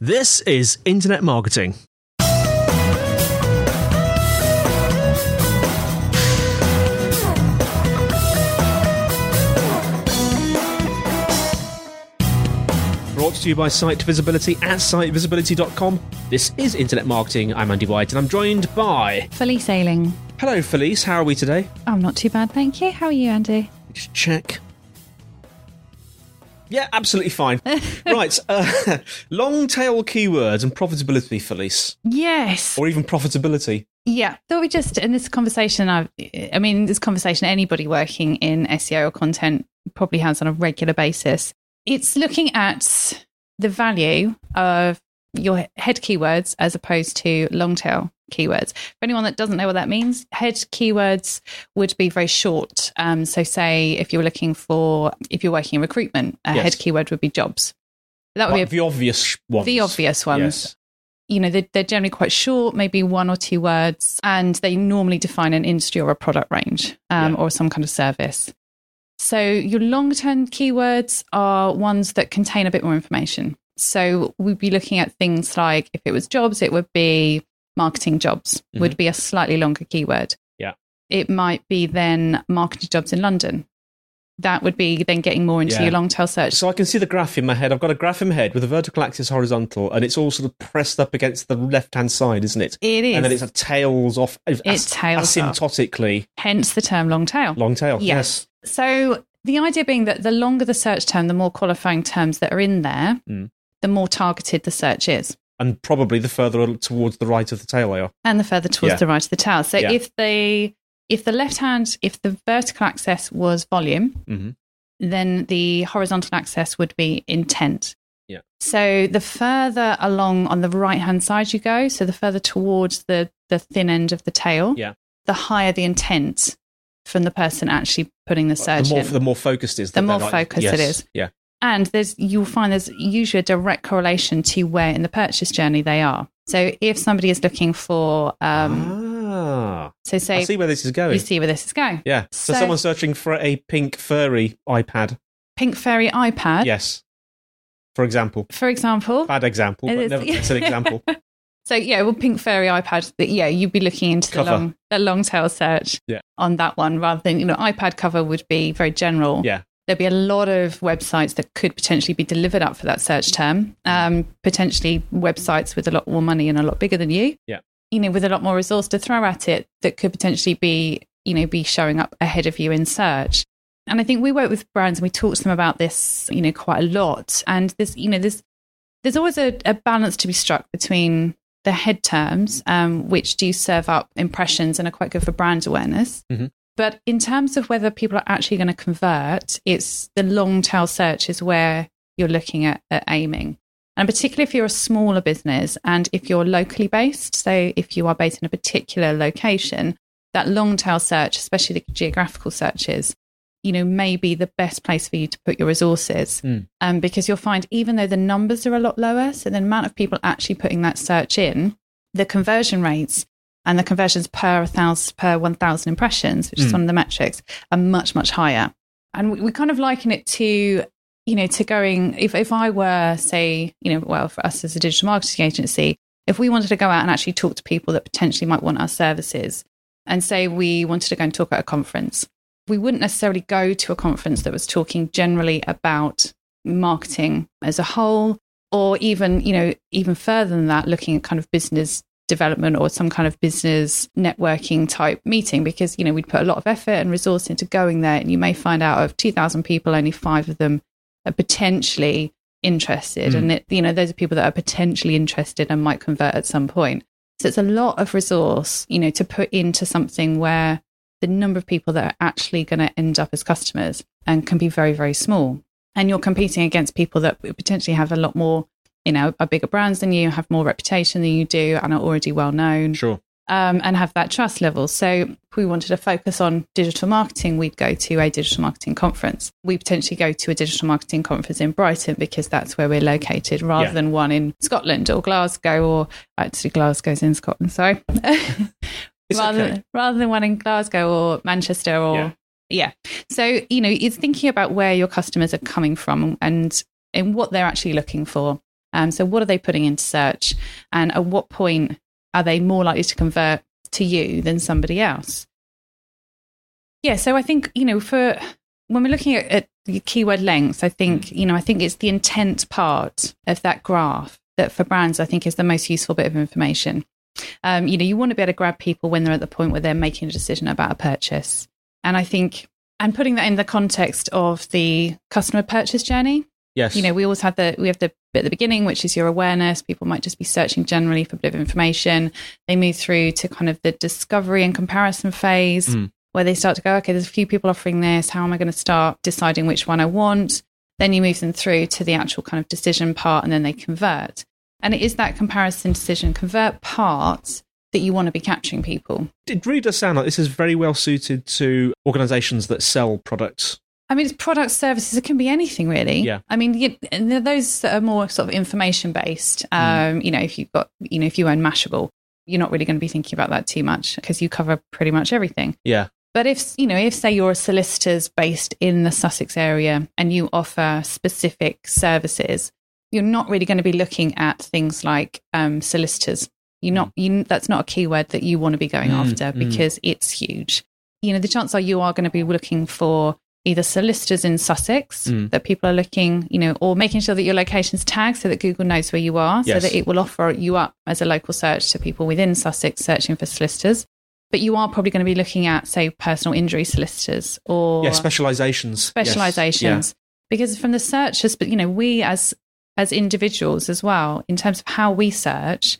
This is Internet Marketing. Brought to you by Site Visibility at sitevisibility.com. This is Internet Marketing. I'm Andy White and I'm joined by. Felice Ayling. Hello, Felice. How are we today? I'm not too bad, thank you. How are you, Andy? Just check. Yeah, absolutely fine. right. Uh, long tail keywords and profitability, Felice. Yes. Or even profitability. Yeah. Thought we just, in this conversation, I've, I mean, this conversation, anybody working in SEO or content probably has on a regular basis. It's looking at the value of your head keywords as opposed to long tail keywords. For anyone that doesn't know what that means, head keywords would be very short. Um, so, say if you're looking for, if you're working in recruitment, a Yes. head keyword would be jobs. That would Like be the obvious ones. the obvious ones. Yes. You know, they're, they're generally quite short, maybe one or two words, and they normally define an industry or a product range um, Yeah. or some kind of service. So, your long term keywords are ones that contain a bit more information. So, we'd be looking at things like if it was jobs, it would be marketing jobs, would be a slightly longer keyword. Mm-hmm. Yeah. It might be then marketing jobs in London. That would be then getting more into Yeah. your long tail search. So I can see the graph in my head. I've got a graph in my head with a vertical axis horizontal, and it's all sort of pressed up against the left hand side, isn't it? It is. And then it's a tails off. It tails off. asymptotically Hence the term long tail. long tail. Yes. So the idea being that the longer the search term, the more qualifying terms that are in there, Mm. The more targeted the search is. and probably the further towards the right of the tail they are. And the further towards Yeah. the right of the tail. So Yeah. if the if the left hand, if the vertical axis was volume, Mhm. then the horizontal axis would be intent. Yeah. So the further along on the right hand side you go, so the further towards the the thin end of the tail, Yeah. the higher the intent from the person actually putting the search The more, in. the more focused is The more like- focused it yes, is. Yeah. And there's you'll find there's usually a direct correlation to where in the purchase journey they are. So if somebody is looking for, um, ah, so say I see where this is going. you see where this is going. yeah. So, So- someone's searching for a pink furry iPad. Pink furry iPad, yes. For example. for example. Bad example, It but it's an example. So yeah, well, Pink Fairy iPad. Yeah, you'd be looking into the long, the long tail search Yeah. on that one rather than you know iPad cover would be very general. Yeah. There'd be a lot of websites that could potentially be delivered up for that search term. Um, potentially websites with a lot more money and a lot bigger than you. Yeah. You know, with a lot more resource to throw at it that could potentially be, you know, be showing up ahead of you in search. And I think we work with brands and we talk to them about this, you know, quite a lot. And there's, you know, there's there's always a, a balance to be struck between the head terms, um, which do serve up impressions and are quite good for brand awareness. Mhm. But in terms of whether people are actually going to convert, it's the long tail search is where you're looking at, at aiming. And particularly if you're a smaller business and if you're locally based, so if you are based in a particular location, that long tail search, especially the geographical searches, you know, may be the best place for you to put your resources. Mm. Um, because you'll find even though the numbers are a lot lower, so the amount of people actually putting that search in, the conversion rates and the conversions per thousand per one thousand impressions, which is Mm. one of the metrics, are much much higher. And we, we kind of liken it to you know to going if if I were say you know well for us as a digital marketing agency, if we wanted to go out and actually talk to people that potentially might want our services, and say we wanted to go and talk at a conference, we wouldn't necessarily go to a conference that was talking generally about marketing as a whole, or even, you know, even further than that, looking at kind of business development or some kind of business networking type meeting because you know we'd put a lot of effort and resource into going there and you may find out of 2000 people only 5 of them are potentially interested. Mm. and it, you know those are people that are potentially interested and might convert at some point. So it's a lot of resource you know to put into something where the number of people that are actually going to end up as customers and can be very very small. And you're competing against people that potentially have a lot more you know are bigger brands than you have more reputation than you do and are already well known Sure. um, and have that trust level. So if we wanted to focus on digital marketing, we'd go to a digital marketing conference. We potentially go to a digital marketing conference in Brighton because that's where we're located, rather Yeah. than one in Scotland or Glasgow or actually Glasgow's in Scotland. Sorry, rather okay. rather than one in Glasgow or Manchester or Yeah. yeah. So you know, it's thinking about where your customers are coming from and and what they're actually looking for. Um, so what are they putting into search, and at what point are they more likely to convert to you than somebody else? Yeah. So I think you know for when we're looking at, at keyword length, I think you know I think it's the intent part of that graph that for brands I think is the most useful bit of information. Um, you know, you want to be able to grab people when they're at the point where they're making a decision about a purchase. And I think, and putting that in the context of the customer purchase journey, Yes. you know, we always have the we have the at the beginning, which is your awareness. People might just be searching generally for a bit of information. They move through to kind of the discovery and comparison phase, Mm. where they start to go, okay, there's a few people offering this. How am I going to start deciding which one I want? Then you move them through to the actual kind of decision part, and then they convert. And it is that comparison, decision, convert part that you want to be capturing people. it really does sound like this is very well suited to organizations that sell products. I mean, it's product services. It can be anything, really. Yeah. I mean, you, those that are more sort of information based. Um, You know, if you've got, you know, if you own Mashable, you're not really going to be thinking about that too much because you cover pretty much everything. Yeah. But if, you know, if say you're a solicitor's based in the Sussex area and you offer specific services, you're not really going to be looking at things like um, solicitors. You're not, you, that's not a keyword that you want to be going Mm, after mm. because it's huge. You know, the chances are you are going to be looking for either solicitors in Sussex Mm. that people are looking, you know, or making sure that your location's tagged so that Google knows where you are, Yes. so that it will offer you up as a local search to people within Sussex searching for solicitors. But you are probably going to be looking at, say, personal injury solicitors or Yeah. Specializations. Yes. specializations. Because from the searchers, but you know, we as as individuals as well, in terms of how we search,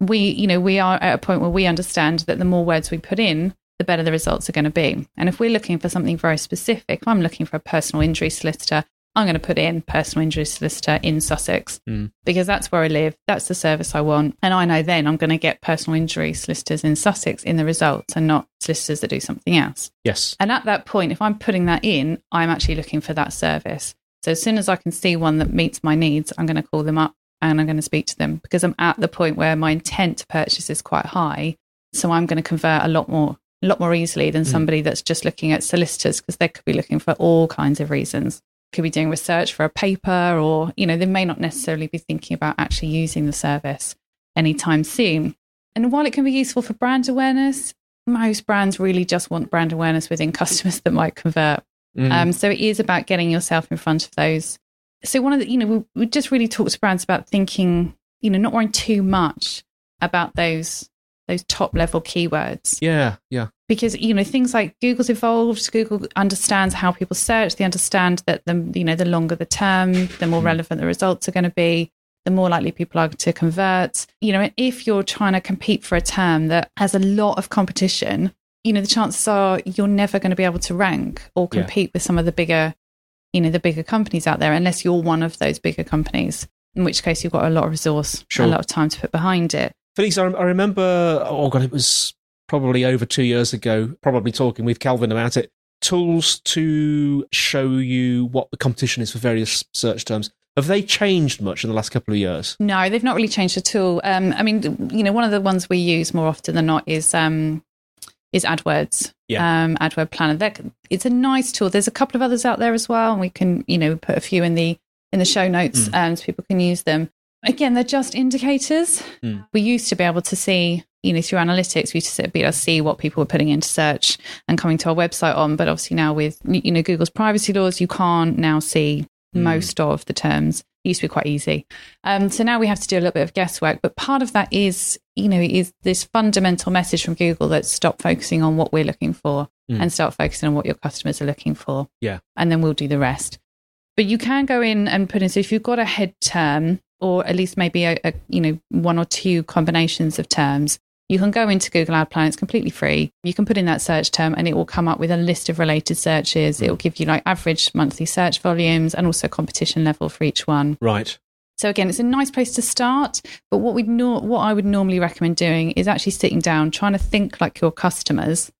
we you know we are at a point where we understand that the more words we put in, the better the results are going to be. And if we're looking for something very specific, if I'm looking for a personal injury solicitor, I'm going to put in personal injury solicitor in Sussex Mm. because that's where I live. That's the service I want. And I know then I'm going to get personal injury solicitors in Sussex in the results and not solicitors that do something else. Yes. And at that point, if I'm putting that in, I'm actually looking for that service. So as soon as I can see one that meets my needs, I'm going to call them up and I'm going to speak to them because I'm at the point where my intent to purchase is quite high. So I'm going to convert a lot more, a lot more easily than Mm. somebody that's just looking at solicitors because they could be looking for all kinds of reasons. Could be doing research for a paper, or you know, they may not necessarily be thinking about actually using the service anytime soon. And while it can be useful for brand awareness, most brands really just want brand awareness within customers that might convert. Mm. Um, so it is about getting yourself in front of those. So one of the, you know, we, we just really talk to brands about thinking, you know, not worrying too much about those those top level keywords yeah. Yeah. because you know things like Google's evolved. Google understands how people search. They understand that the you know the longer the term, the more Mm. relevant the results are going to be. The more likely people are to convert. You know, if you're trying to compete for a term that has a lot of competition, you know the chances are you're never going to be able to rank or Yeah. compete with some of the bigger, you know, the bigger companies out there, unless you're one of those bigger companies. In which case, you've got a lot of resource, Sure. a lot of time to put behind it. Felix, I, I remember, oh God, it was probably over two years ago, probably talking with Calvin about it. Tools to show you what the competition is for various search terms. Have they changed much in the last couple of years? No, they've not really changed at all. Um, I mean, you know, one of the ones we use more often than not is um, is AdWords. Yeah. Um, AdWord Planner. That it's a nice tool. There's a couple of others out there as well, and we can you know put a few in the in the show notes Mm. um, so people can use them. Again, they're just indicators. Mm. We used to be able to see, you know, through analytics, we used to be able to see what people were putting into search and coming to our website on. But obviously now with you know Google's privacy laws, you can't now see Mm. most of the terms. It used to be quite easy. Um, so now we have to do a little bit of guesswork. But part of that is, you know, is this fundamental message from Google that stop focusing on what we're looking for Mm. and start focusing on what your customers are looking for. Yeah. And then we'll do the rest. But you can go in and put in, so if you've got a head term or at least maybe a, a you know, one or two combinations of terms, you can go into Google Ad Plan. It's completely free. You can put in that search term and it will come up with a list of related searches. It hmm. will give you like average monthly search volumes and also competition level for each one. Right. So again, it's a nice place to start. But what we nor what I would normally recommend doing is actually sitting down, trying to think like your customers,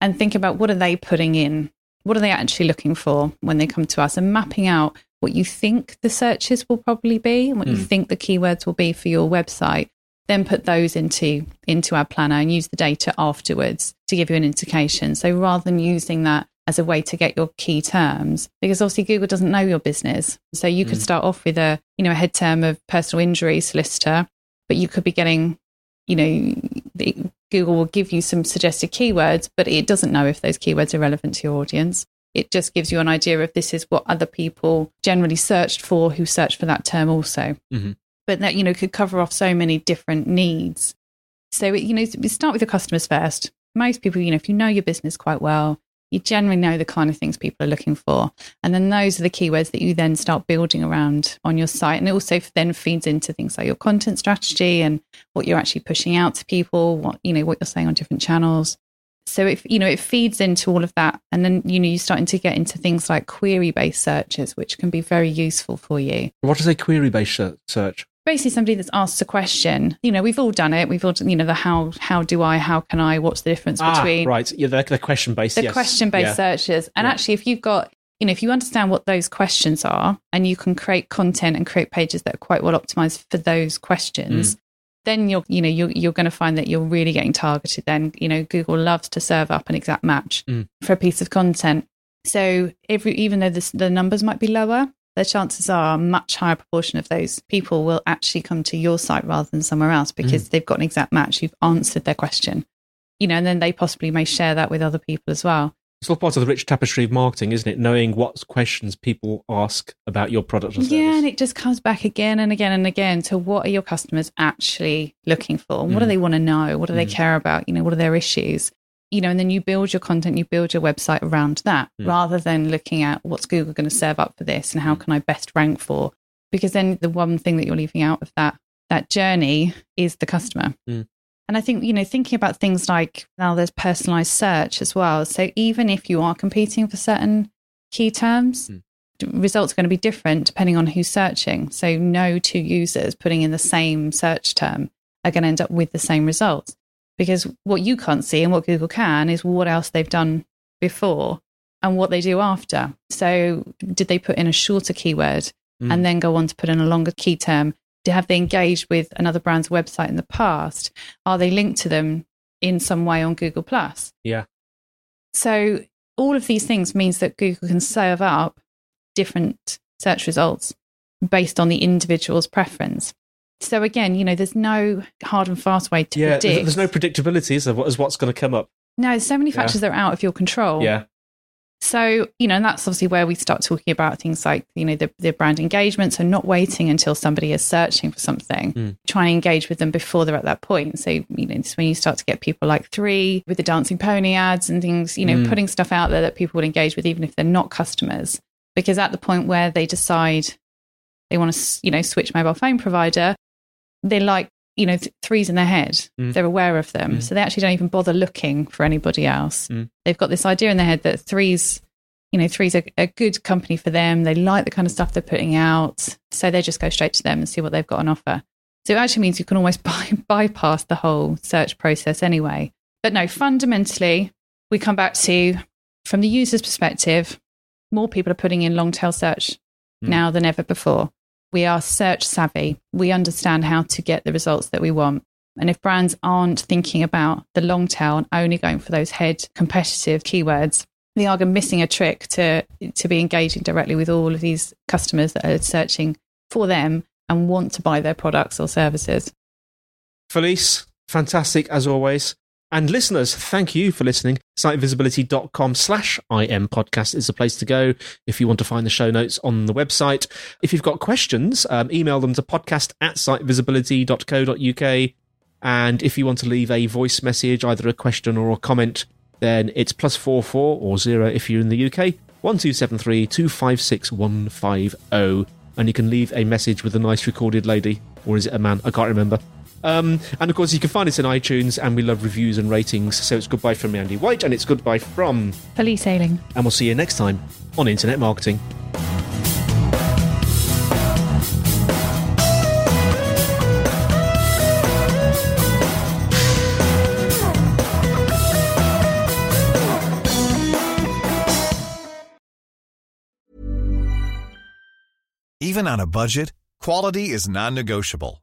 and think about what are they putting in, what are they actually looking for when they come to us, and mapping out what you think the searches will probably be and what you Mm. think the keywords will be for your website. Then put those into into our planner and use the data afterwards to give you an indication. So rather than using that as a way to get your key terms, because obviously Google doesn't know your business. So you could Mm. start off with a you know a head term of personal injury solicitor, but you could be getting you know the, Google will give you some suggested keywords, but it doesn't know if those keywords are relevant to your audience. It just gives you an idea of this is what other people generally searched for who searched for that term also. Mhm. But that you know could cover off so many different needs. So you know start with your customers first. Most people, you know, if you know your business quite well, you generally know the kind of things people are looking for. And then those are the keywords that you then start building around on your site. And it also then feeds into things like your content strategy and what you're actually pushing out to people, what, you know, what you're saying on different channels. So if, you know, it feeds into all of that. And then, you know, you're starting to get into things like query based searches, which can be very useful for you What is a query based search? basically somebody that's asked a question. You know, we've all done it. We've all, done, you know, the how, how do I, how can I, what's the difference Ah, between right. Yeah, they're, they're question based. the yes. question based Yeah. searches. And Yeah. actually, if you've got, you know, if you understand what those questions are and you can create content and create pages that are quite well optimized for those questions, Mm. Then you're, you know, you're, you're going to find that you're really getting targeted. Then, you know, Google loves to serve up an exact match Mm. for a piece of content. So every, even though the, the numbers might be lower, the chances are a much higher proportion of those people will actually come to your site rather than somewhere else because they've got an exact match. You've answered their question, you know, and then they possibly may share that with other people as well. It's all part of the rich tapestry of marketing, isn't it? Knowing what questions people ask about your product or service. Yeah, and it just comes back again and again and again to what are your customers actually looking for? And What do Mm. they want to know? What do they Mm. care about? You know, what are their issues? You know, and then you build your content, you build your website around that Mm. rather than looking at what's Google going to serve up for this and how Mm. can I best rank for? Because then the one thing that you're leaving out of that that journey is the customer. Mm. And I think, you know, thinking about things like now there's personalized search as well. So even if you are competing for certain key terms, Mm. results are going to be different depending on who's searching. So no two users putting in the same search term are going to end up with the same results because what you can't see and what Google can is what else they've done before and what they do after. So did they put in a shorter keyword Mm. and then go on to put in a longer key term? Have they engaged with another brand's website in the past? Are they linked to them in some way on Google Plus? Yeah. So all of these things means that Google can serve up different search results based on the individual's preference. So again, you know, there's no hard and fast way to yeah, predict. there's, no predictability, is there, what- as what's going to come up? no, there's so many Yeah. factors that are out of your control. Yeah. So, you know, and that's obviously where we start talking about things like, you know, the, the brand engagement. So, not waiting until somebody is searching for something, Mm. try and engage with them before they're at that point. So, you know, it's when you start to get people like three with the dancing pony ads and things, you know, Mm. putting stuff out there that people would engage with, even if they're not customers. Because at the point where they decide they want to, you know, switch mobile phone provider, they like, you know, th- threes in their head. Mm. They're aware of them. Mm. So they actually don't even bother looking for anybody else. Mm. They've got this idea in their head that threes, you know, threes are a good company for them. They like the kind of stuff they're putting out. So they just go straight to them and see what they've got on offer. So it actually means you can almost by- bypass the whole search process anyway. But no, fundamentally, we come back to from the user's perspective, more people are putting in long tail search Mm. now than ever before. We are search savvy. We understand how to get the results that we want. And if brands aren't thinking about the long tail and only going for those head competitive keywords, they are missing a trick to to be engaging directly with all of these customers that are searching for them and want to buy their products or services. Felice, fantastic as always. And listeners, thank you for listening. Sitevisibility.com slash IM podcast is the place to go if you want to find the show notes on the website. If you've got questions, um, email them to podcast at sitevisibility.co.uk. And if you want to leave a voice message, either a question or a comment, then it's plus four four or zero if you're in the UK, one two seven three two five six one five zero, and you can leave a message with a nice recorded lady, or is it a man? I can't remember. Um, and of course, you can find us in iTunes, and we love reviews and ratings. So it's goodbye from me, Andy White, and it's goodbye from, Felice Ayling. and we'll see you next time on Internet Marketing. Even on a budget, quality is non-negotiable.